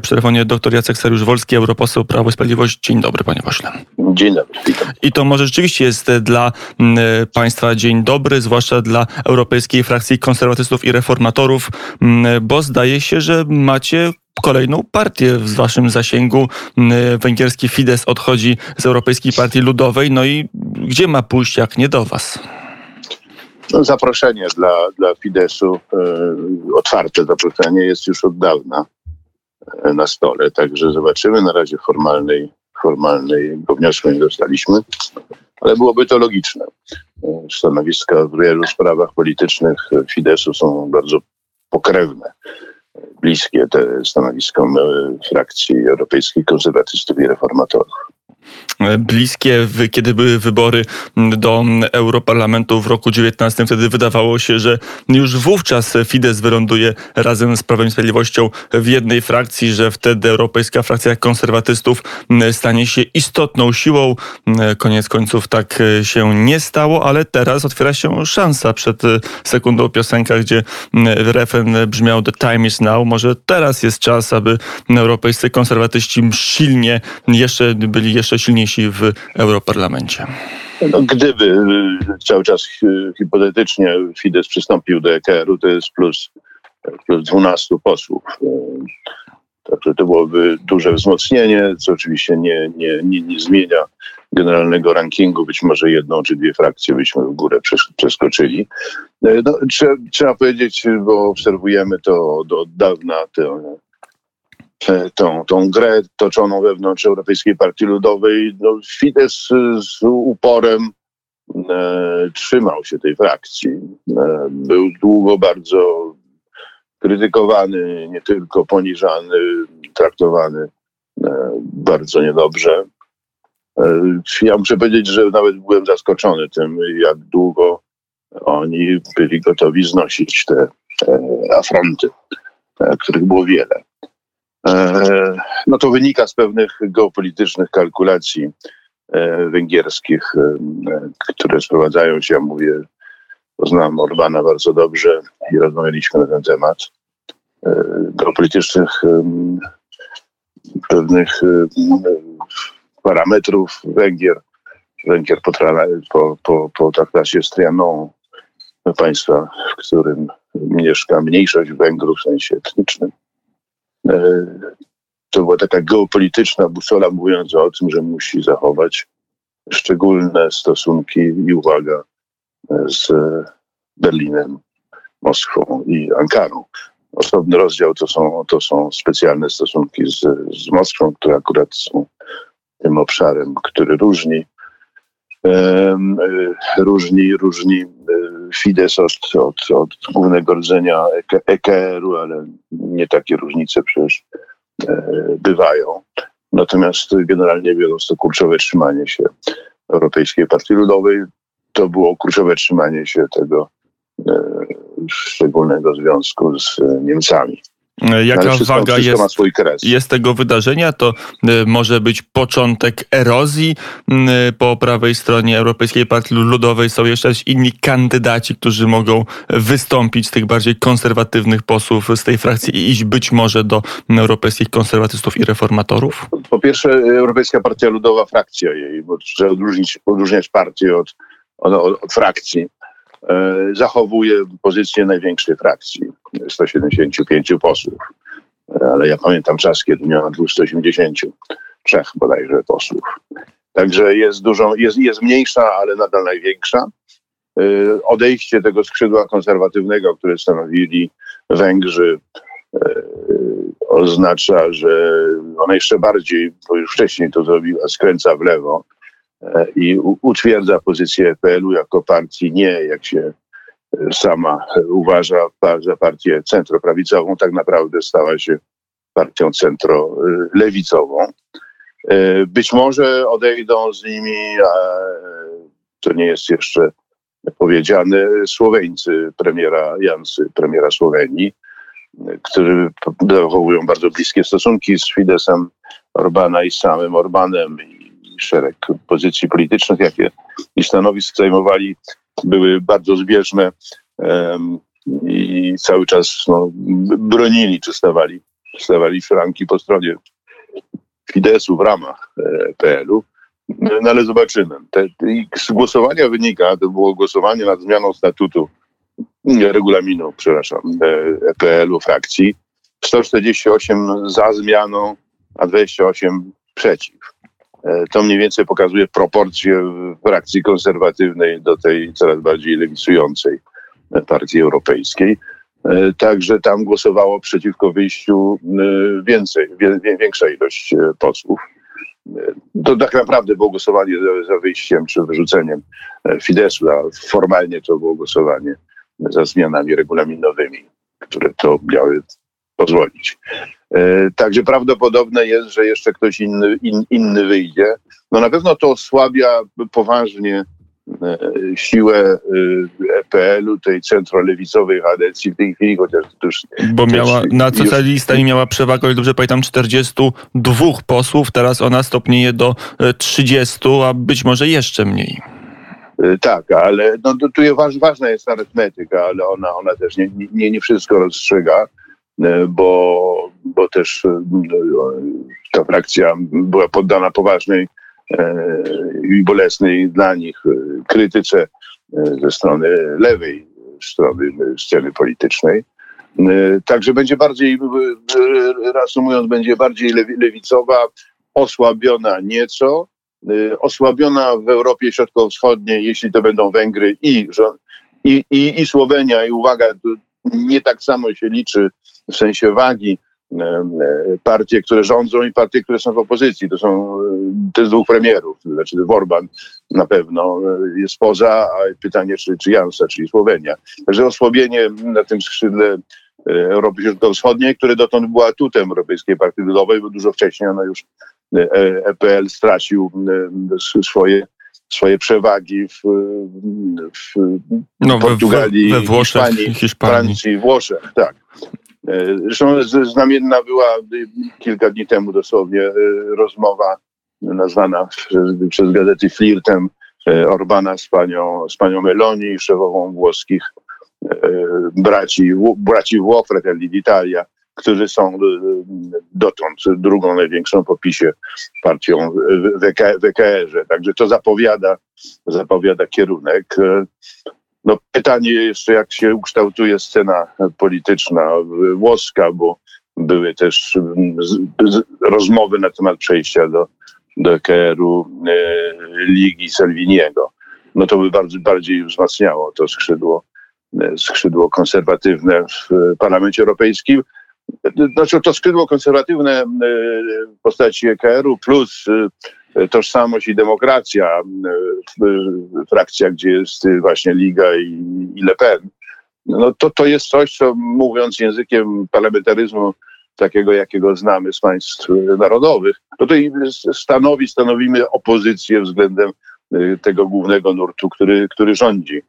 Przy telefonie dr Jacek Sariusz-Wolski, europoseł Prawo i Sprawiedliwość. Dzień dobry, panie pośle. Dzień dobry, witam. I to może rzeczywiście jest dla mm, państwa dzień dobry, zwłaszcza dla Europejskiej Frakcji Konserwatystów i Reformatorów, mm, bo zdaje się, że macie kolejną partię w waszym zasięgu. Węgierski Fidesz odchodzi z Europejskiej Partii Ludowej. No i gdzie ma pójść, jak nie do was? No, zaproszenie dla, dla Fideszu, e, otwarte zaproszenie jest już od dawna e, na stole, także zobaczymy. Na razie formalnej, formalnej wniosku nie dostaliśmy, ale byłoby to logiczne. E, stanowiska w wielu sprawach politycznych Fideszu są bardzo pokrewne, bliskie te stanowiskom e, frakcji europejskich konserwatystów i reformatorów bliskie, kiedy były wybory do Europarlamentu w roku 19. Wtedy wydawało się, że już wówczas Fidesz wyląduje razem z Prawem i Sprawiedliwością w jednej frakcji, że wtedy Europejska Frakcja Konserwatystów stanie się istotną siłą. Koniec końców tak się nie stało, ale teraz otwiera się szansa. Przed sekundą piosenka, gdzie refren brzmiał The time is now. Może teraz jest czas, aby europejscy konserwatyści silnie jeszcze byli jeszcze silniejsi w Europarlamencie? No, gdyby y, cały czas hipotetycznie Fidesz przystąpił do EKR-u, to jest plus, plus 12 posłów. Y, także to byłoby duże wzmocnienie, co oczywiście nie, nie, nie, nie zmienia generalnego rankingu. Być może jedną czy dwie frakcje byśmy w górę przeskoczyli. Y, no, trzeba, trzeba powiedzieć, bo obserwujemy to od dawna, tą, tą grę toczoną wewnątrz Europejskiej Partii Ludowej, no, Fidesz z uporem e, trzymał się tej frakcji. E, był długo bardzo krytykowany, nie tylko poniżany, traktowany e, bardzo niedobrze. E, ja muszę powiedzieć, że nawet byłem zaskoczony tym, jak długo oni byli gotowi znosić te e, afronty, e, których było wiele. E, no to wynika z pewnych geopolitycznych kalkulacji e, węgierskich, e, które sprowadzają się, ja mówię, poznałem Orbana bardzo dobrze i rozmawialiśmy na ten temat, geopolitycznych pewnych parametrów Węgier. Węgier po, po, po, po traktacie z Trianon, państwa, w którym mieszka mniejszość Węgrów w sensie etnicznym, to była taka geopolityczna busola mówiąca o tym, że musi zachować szczególne stosunki i uwaga z Berlinem, Moskwą i Ankarą. Osobny rozdział to są, to są specjalne stosunki z, z Moskwą, które akurat są tym obszarem, który różni, um, różni, różni Fidesz od, od, od głównego rdzenia EKR-u, ale nie takie różnice przecież e, bywają. Natomiast generalnie biorąc to kurczowe trzymanie się Europejskiej Partii Ludowej, to było kurczowe trzymanie się tego e, szczególnego związku z Niemcami. Jaka wszystko, waga wszystko jest, jest tego wydarzenia? To y, może być początek erozji. Y, po prawej stronie Europejskiej Partii Ludowej są jeszcze inni kandydaci, którzy mogą wystąpić z tych bardziej konserwatywnych posłów z tej frakcji i iść być może do europejskich konserwatystów i reformatorów? Po pierwsze, Europejska Partia Ludowa, frakcja jej, bo trzeba odróżnić, odróżniać partię od, od, od frakcji E, zachowuje pozycję największej frakcji, 175 posłów. E, ale ja pamiętam czas, kiedy miała 283 bodajże posłów. Także jest dużą, jest, jest mniejsza, ale nadal największa. E, odejście tego skrzydła konserwatywnego, które stanowili Węgrzy, oznacza, że ona jeszcze bardziej, bo już wcześniej to zrobiła, skręca w lewo E, i utwierdza pozycję EPL-u jako partii nie, jak się e, sama uważa, za partię centroprawicową, tak naprawdę stała się partią centrolewicową. E, być może odejdą z nimi, a to nie jest jeszcze powiedziane, Słoweńcy premiera Jansy, premiera Słowenii, którzy zachowują bardzo bliskie stosunki z Fidesem Orbana i samym Orbanem szereg pozycji politycznych, jakie i stanowisk zajmowali, były bardzo zbieżne i cały czas no, bronili, czy stawali stawali franki po stronie Fidesu w ramach e, PL-u. No ale zobaczymy. Te, z głosowania wynika, to było głosowanie nad zmianą statutu, nie, regulaminu, przepraszam, PL-u frakcji. 148 za zmianą, a 28 przeciw. E, to mniej więcej pokazuje proporcje frakcji konserwatywnej do tej coraz bardziej lewicującej partii europejskiej. E, także tam głosowało przeciwko wyjściu e, więcej, większa ilość posłów. To tak naprawdę było głosowanie za wyjściem czy wyrzuceniem Fidesu, a formalnie to było głosowanie za zmianami regulaminowymi, które to miały pozwolić. E, także prawdopodobne jest, że jeszcze ktoś inny, in, inny wyjdzie. No na pewno to osłabia poważnie e, siłę EPL-u, tej centrolewicowej kadencji w tej chwili, chociaż to już... Bo miała, na socjalistami miała przewagę, dobrze pamiętam, 42 posłów, teraz ona stopnieje do 30, a być może jeszcze mniej. Tak, ale no, tu jest, ważna jest arytmetyka, ale ona, ona też nie, nie, nie wszystko rozstrzyga. E, bo, bo też e, ta frakcja była poddana poważnej e, i bolesnej dla nich krytyce ze strony lewej strony sceny politycznej. Także będzie bardziej, reasumując, będzie bardziej lewicowa, osłabiona nieco, osłabiona w Europie Środkowo-Wschodniej, jeśli to będą Węgry i, i, i, i Słowenia. I uwaga, nie tak samo się liczy w sensie wagi e, e, partie, które rządzą i partie, które są w opozycji. To są te z dwóch premierów, znaczy Orban na pewno e, jest poza, a pytanie, czy, czy Jansa, czyli Słowenia. Także osłabienie na tym skrzydle Europy Środkowo-Wschodniej, które dotąd była atutem Europejskiej Partii Ludowej, bo dużo wcześniej ona już EPL stracił swoje swoje przewagi w, w no, Portugalii, we, we Włoszech, Hiszpanii, Hiszpanii. Francji, Włoszech, tak. E, zresztą znamienna była kilka dni temu dosłownie e, rozmowa nazwana przez gazety flirtem e, Orbana z panią, z panią Meloni, szefową włoskich braci, braci Włoch, Fratelli d'Italia, którzy są dotąd drugą największą po PiSie partią w EKR-ze. Także to zapowiada, zapowiada kierunek. No pytanie jeszcze, jak się ukształtuje scena polityczna włoska, bo były też rozmowy na temat przejścia do, do EKR-u e, Ligi Salviniego. No to by bardzo, bardziej wzmacniało to skrzydło, e, skrzydło konserwatywne w Parlamencie Europejskim. Znaczy to skrzydło konserwatywne e, w postaci EKR-u plus tożsamość i demokracja, frakcja, gdzie jest właśnie Liga i, i Le Pen, no to, to jest coś, co mówiąc językiem parlamentaryzmu takiego, jakiego znamy z państw narodowych, no to stanowi, stanowimy opozycję względem tego głównego nurtu, który, który rządzi.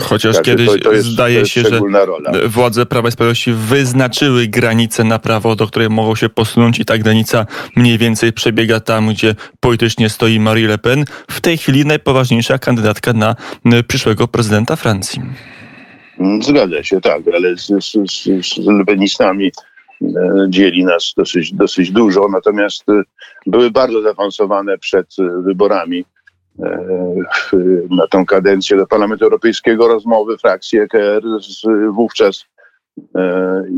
Chociaż Także kiedyś to, to jest, zdaje to się, że rola. władze Prawa i Sprawiedliwości wyznaczyły granicę na prawo, do której mogą się posunąć i ta granica mniej więcej przebiega tam, gdzie politycznie stoi Marie Le Pen. W tej chwili najpoważniejsza kandydatka na przyszłego prezydenta Francji. Mm, zgadza się, tak, ale z, z, z, z lepenistami e, dzieli nas dosyć, dosyć dużo, natomiast e, były bardzo zaawansowane przed e, wyborami na tą kadencję do Parlamentu Europejskiego rozmowy frakcji EKR z wówczas,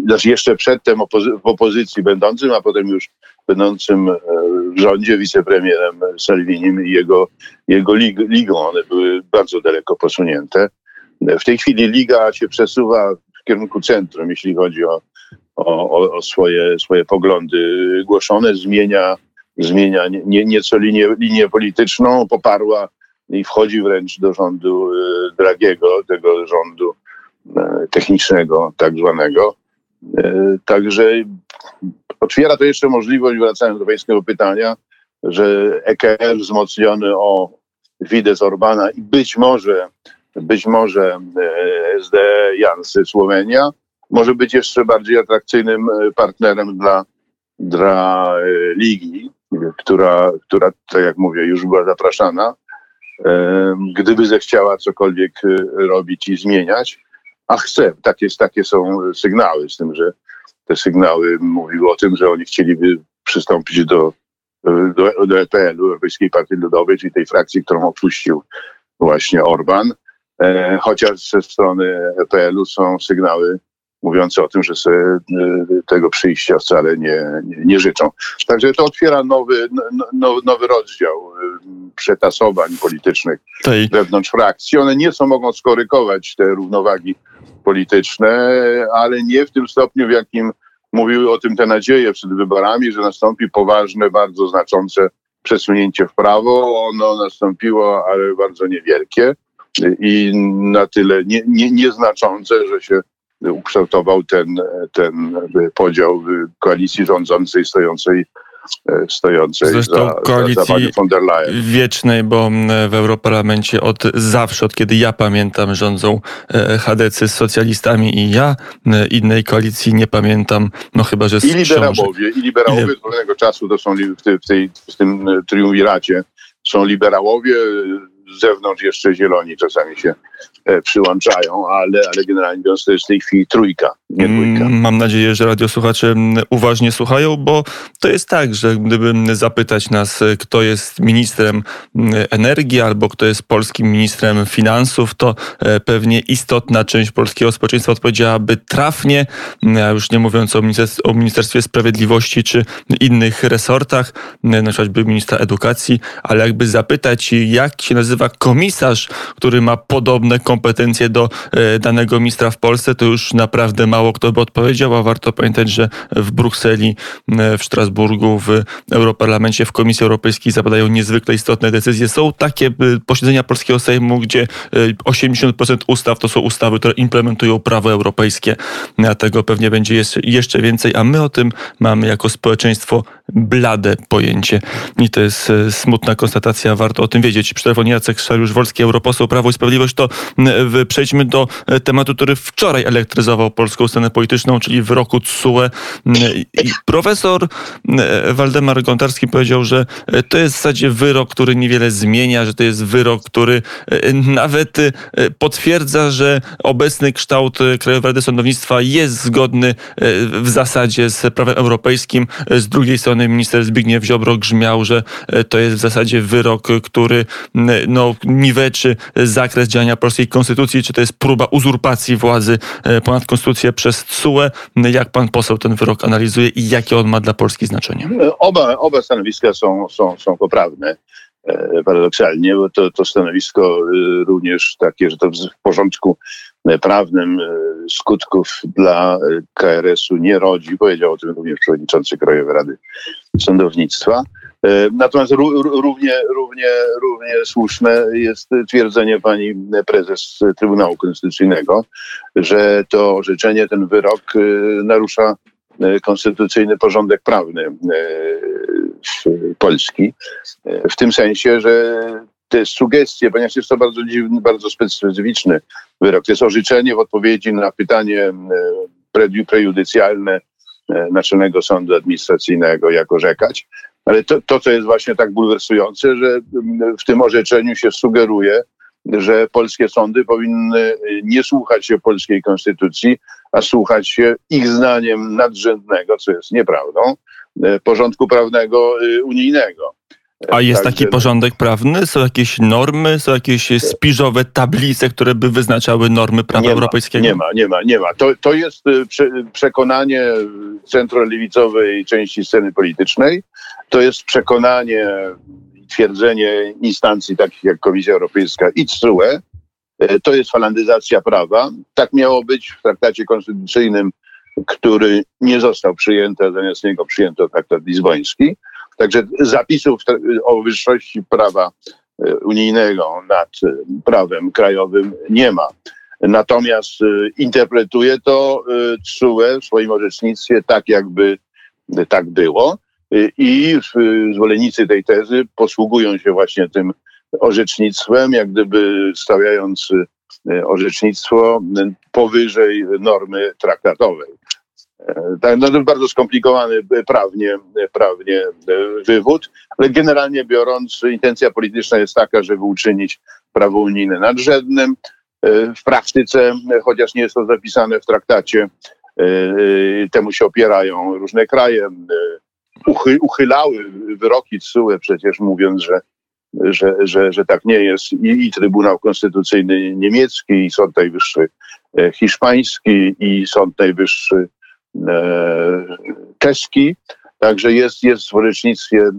znaczy jeszcze przedtem opozy- w opozycji będącym, a potem już będącym w rządzie wicepremierem Salvinim i jego, jego lig- ligą. One były bardzo daleko posunięte. W tej chwili liga się przesuwa w kierunku centrum, jeśli chodzi o, o, o swoje, swoje poglądy głoszone, zmienia zmienia nie, nieco linię, linię polityczną, poparła i wchodzi wręcz do rządu e, Dragiego, tego rządu e, technicznego tak zwanego. E, także otwiera to jeszcze możliwość, wracając do pańskiego pytania, że EKR wzmocniony o Fidesz Orbana i być może, być może SD Jansy Słowenia może być jeszcze bardziej atrakcyjnym partnerem dla, dla Ligi, która, która, tak jak mówię, już była zapraszana, gdyby zechciała cokolwiek e, robić i zmieniać, a chce, takie, takie są sygnały z tym, że te sygnały mówiły o tym, że oni chcieliby przystąpić do, do, do EPL-u, Europejskiej Partii Ludowej, czyli tej frakcji, którą opuścił właśnie Orban. E, chociaż ze strony EPL-u są sygnały mówiące o tym, że sobie e, tego przyjścia wcale nie, nie, nie życzą. Także to otwiera nowy, no, nowy rozdział e, przetasowań politycznych Tej. wewnątrz frakcji. One nieco mogą skorygować te równowagi polityczne, ale nie w tym stopniu, w jakim mówiły o tym te nadzieje przed wyborami, że nastąpi poważne, bardzo znaczące przesunięcie w prawo. Ono nastąpiło, ale bardzo niewielkie i na tyle nie, nie, nieznaczące, że się ukształtował ten, ten podział koalicji rządzącej stojącej E, stojącej Zresztą za, koalicji za von der Leyen. wiecznej, bo w Europarlamencie od zawsze, od kiedy ja pamiętam, rządzą e, chadecy z socjalistami i ja innej koalicji nie pamiętam, no chyba, że z I liberałowie, i liberałowie z pewnego czasu to są w, tej, w, tej, w tym triumviracie są liberałowie, z zewnątrz jeszcze zieloni czasami się e, przyłączają, ale, ale generalnie biorąc to jest w tej chwili trójka, nie mm, dwójka. Mam nadzieję, że radiosłuchacze uważnie słuchają, bo to jest tak, że gdyby zapytać nas, kto jest ministrem energii albo kto jest polskim ministrem finansów, to e, pewnie istotna część polskiego społeczeństwa odpowiedziałaby trafnie, ja już nie mówiąc o, ministerstwie, o Ministerstwie Sprawiedliwości czy innych resortach, na przykład by ministra edukacji, ale jakby zapytać, jak się nazywa komisarz, który ma podobne kompetencje do e, danego ministra w Polsce, to już naprawdę mało kto by odpowiedział, a warto pamiętać, że w Brukseli, w Strasburgu, w Europarlamencie, w Komisji Europejskiej zapadają niezwykle istotne decyzje. Są takie e, posiedzenia polskiego Sejmu, gdzie 80% e, ustaw to są ustawy, które implementują prawo europejskie, a tego pewnie będzie jeszcze więcej, a my o tym mamy jako społeczeństwo blade pojęcie. I to jest smutna konstatacja, warto o tym wiedzieć. Przy telefonie Jacek Szariusz-Wolski, europoseł Prawo i Sprawiedliwość, to przejdźmy do e, tematu, który wczoraj elektryzował polską scenę polityczną, czyli wyroku TSUE. Profesor Waldemar Gontarski powiedział, że e, to jest w zasadzie wyrok, który niewiele zmienia, że to jest wyrok, który e, nawet potwierdza, że obecny kształt Krajowej Rady Sądownictwa jest zgodny w zasadzie z prawem europejskim. Z drugiej strony minister Zbigniew Ziobro grzmiał, że to jest w zasadzie wyrok, który no, niweczy zakres działania polskiej konstytucji, czy to jest próba uzurpacji władzy e, ponad konstytucję przez TSUE. Jak pan poseł ten wyrok analizuje i jakie on ma dla Polski znaczenie? Oba, oba stanowiska są, są, są poprawne e, paradoksalnie, bo to, to stanowisko e, również takie, że to w porządku prawnym skutków dla KRS-u nie rodzi. Powiedział o tym również przewodniczący Krajowej Rady Sądownictwa. E, natomiast równie, równie, równie słuszne jest twierdzenie pani prezes Trybunału Konstytucyjnego, że to orzeczenie, ten wyrok e, narusza e, konstytucyjny porządek prawny Polski. W tym sensie, że te sugestie, ponieważ jest to bardzo dziwny, bardzo specyficzny wyrok. To jest orzeczenie w odpowiedzi na pytanie prejudycjalne Naczelnego Sądu Administracyjnego, jak orzekać. Ale to, to, co jest właśnie tak bulwersujące, że w tym orzeczeniu się sugeruje, że polskie sądy powinny nie słuchać się polskiej konstytucji, a słuchać się ich zdaniem nadrzędnego, co jest nieprawdą, porządku prawnego e, unijnego. A jest Także... taki porządek prawny? Są jakieś normy, są jakieś spiżowe tablice, które by wyznaczały normy prawa nie europejskiego? Ma, nie ma, nie ma, nie ma. To, to jest e, przekonanie centrolewicowej części sceny politycznej, to jest przekonanie i twierdzenie instancji takich jak Komisja Europejska i TSUE, e, to jest falandyzacja prawa. Tak miało być w traktacie konstytucyjnym, który nie został przyjęty, a zamiast niego przyjęto traktat lizboński. Także zapisów o wyższości prawa e, unijnego nad e, prawem krajowym nie ma. Natomiast interpretuje to TSUE w swoim orzecznictwie tak, jakby tak było. I zwolennicy tej tezy posługują się właśnie tym orzecznictwem, jak gdyby stawiając e, orzecznictwo powyżej normy traktatowej. E, tak, no to bardzo skomplikowany prawnie, prawnie e, wywód, ale generalnie biorąc, intencja polityczna jest taka, żeby uczynić prawo unijne nadrzędnym. W praktyce, chociaż nie jest to zapisane w traktacie, temu się opierają różne kraje. Uchy, uchylały wyroki TSUE przecież mówiąc, że, że, że, że tak nie jest i, i Trybunał Konstytucyjny niemiecki, i Sąd Najwyższy hiszpański, i Sąd Najwyższy czeski. Także jest, jest w orzecznictwie,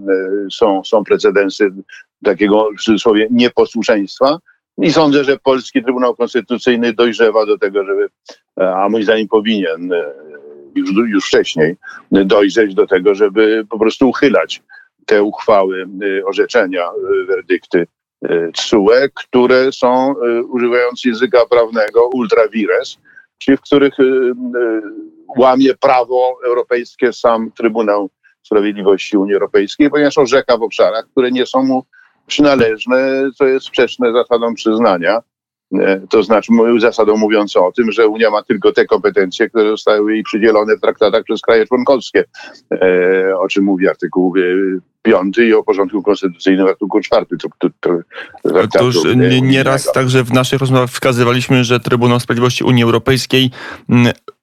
są, są precedensy takiego w cudzysłowie nieposłuszeństwa. I sądzę, że polski Trybunał Konstytucyjny dojrzewa do tego, żeby, a moim zdaniem powinien już, już wcześniej dojrzeć do tego, żeby po prostu uchylać te uchwały, orzeczenia, werdykty TSUE, które są, używając języka prawnego, ultra vires, czyli w których łamie prawo europejskie sam Trybunał Sprawiedliwości Unii Europejskiej, ponieważ orzeka w obszarach, które nie są mu przynależne, co jest sprzeczne z zasadą przyznania. E, to znaczy zasadą mówiącą o tym, że Unia ma tylko te kompetencje, które zostały jej przydzielone w traktatach przez kraje członkowskie, e, o czym mówi artykuł e, piąty i o porządku konstytucyjnym artykuł czwarty. To, to, to, już nieraz także w naszych rozmowach wskazywaliśmy, że Trybunał Sprawiedliwości Unii Europejskiej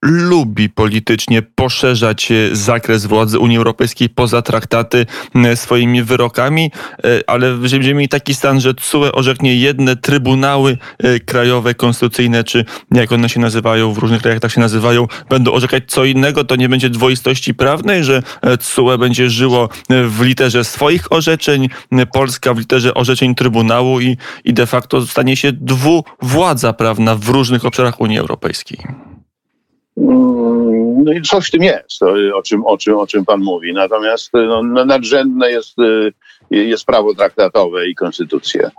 lubi politycznie poszerzać e, zakres władzy Unii Europejskiej poza traktaty swoimi wyrokami, e, ale będziemy mieli taki stan, że CUE orzeknie jedne trybunały e, krajowe, konstytucyjne, czy jak one się nazywają, w różnych krajach tak się nazywają, będą orzekać co innego, to nie będzie dwoistości prawnej, że CUE będzie żyło w literze swoich orzeczeń, Polska w literze orzeczeń Trybunału i, i de facto stanie się dwuwładza prawna w różnych obszarach Unii Europejskiej. Mm, no i coś w tym jest, o czym, o czym, o czym pan mówi. Natomiast no, no, nadrzędne jest, y, jest prawo traktatowe i konstytucja.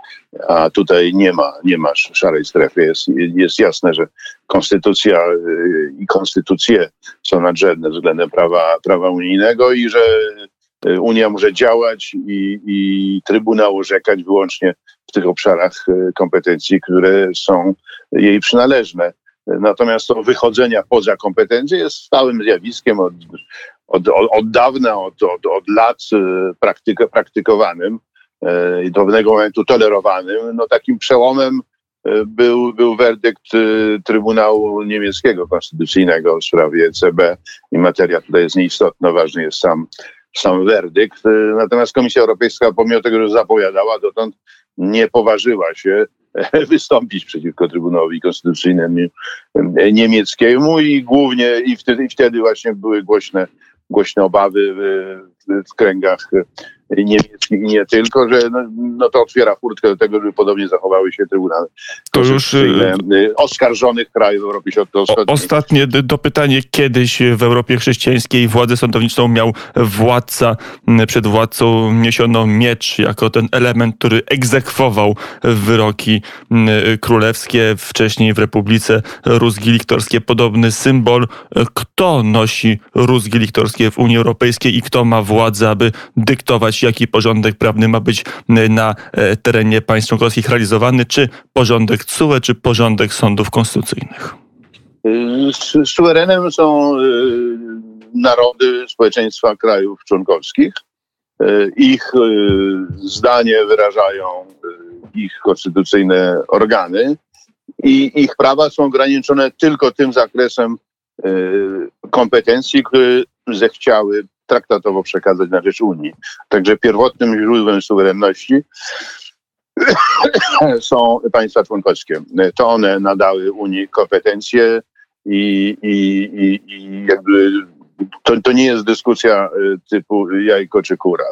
A tutaj nie ma, nie ma szarej strefy. Jest, jest jasne, że konstytucja y, i konstytucje są nadrzędne względem prawa, prawa unijnego i że Unia może działać i, i Trybunał orzekać wyłącznie w tych obszarach kompetencji, które są jej przynależne. Natomiast to wychodzenia poza kompetencje jest stałym zjawiskiem od, od, od dawna, od, od, od lat y, praktyk, praktykowanym y, i do pewnego momentu tolerowanym. No takim przełomem y, był, był werdykt Trybunału Niemieckiego Konstytucyjnego w sprawie ECB i materia tutaj jest nieistotna, ważny jest sam, sam werdykt. Natomiast Komisja Europejska, pomimo tego, że zapowiadała, dotąd nie poważyła się wystąpić przeciwko Trybunałowi Konstytucyjnemu niemieckiemu i głównie i wtedy, i wtedy właśnie były głośne, głośne obawy w, w kręgach niemieckich i nie tylko, że no, no, to otwiera furtkę do tego, żeby podobnie zachowały się trybunały to już y, oskarżonych krajów Europy Środkowo-Wschodniej. Ostatnie dopytanie. Kiedyś w Europie chrześcijańskiej władzę sądowniczą miał władca, przed władcą niesiono miecz jako ten element, który egzekwował wyroki królewskie, wcześniej w Republice rózgi liktorskie. Podobny symbol. Kto nosi rózgi liktorskie w Unii Europejskiej i kto ma władzę, aby dyktować jaki porządek prawny ma być e, na e, terenie państw członkowskich realizowany, czy porządek CUE, czy porządek sądów konstytucyjnych? Y, suwerenem są y, narody społeczeństwa krajów członkowskich. Y, ich zdanie wyrażają ich konstytucyjne organy i ich prawa są ograniczone tylko tym zakresem kompetencji, które zechciały traktatowo przekazać na rzecz Unii. Także pierwotnym źródłem suwerenności są państwa członkowskie. To one nadały Unii kompetencje i, i, i, i jakby to, to nie jest dyskusja y, typu jajko czy kura.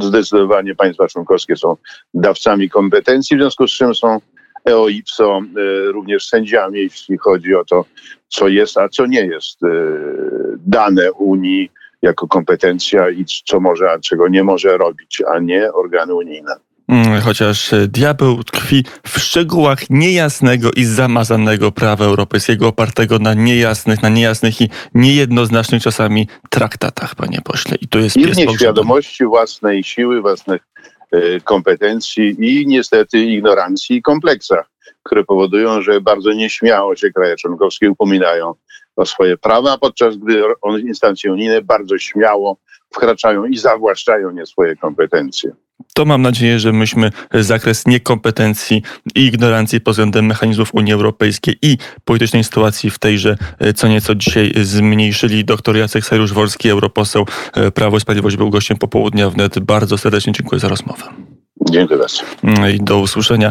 Zdecydowanie państwa członkowskie są dawcami kompetencji, w związku z czym są EOIPSO y, również sędziami, jeśli chodzi o to, co jest, a co nie jest y, dane Unii jako kompetencja i co może, a czego nie może robić, a nie organy unijne. Mm, chociaż diabeł tkwi w szczegółach niejasnego i zamazanego prawa europejskiego, opartego na niejasnych, na niejasnych i niejednoznacznych czasami traktatach, panie pośle. I to jest I nieświadomości własnej siły, własnych y, kompetencji i niestety ignorancji i kompleksach, które powodują, że bardzo nieśmiało się kraje członkowskie upominają o swoje prawa, podczas gdy instancje unijne bardzo śmiało wkraczają i zawłaszczają nie swoje kompetencje. to mam nadzieję, że myśmy zakres niekompetencji i ignorancji pod względem mechanizmów Unii Europejskiej i politycznej sytuacji w tejże e, co nieco dzisiaj zmniejszyli. Doktor Jacek Sajusz-Wolski, europoseł e, Prawo i Sprawiedliwość był gościem popołudnia wnet. Bardzo serdecznie dziękuję za rozmowę. Dziękuję bardzo. Mm, I do usłyszenia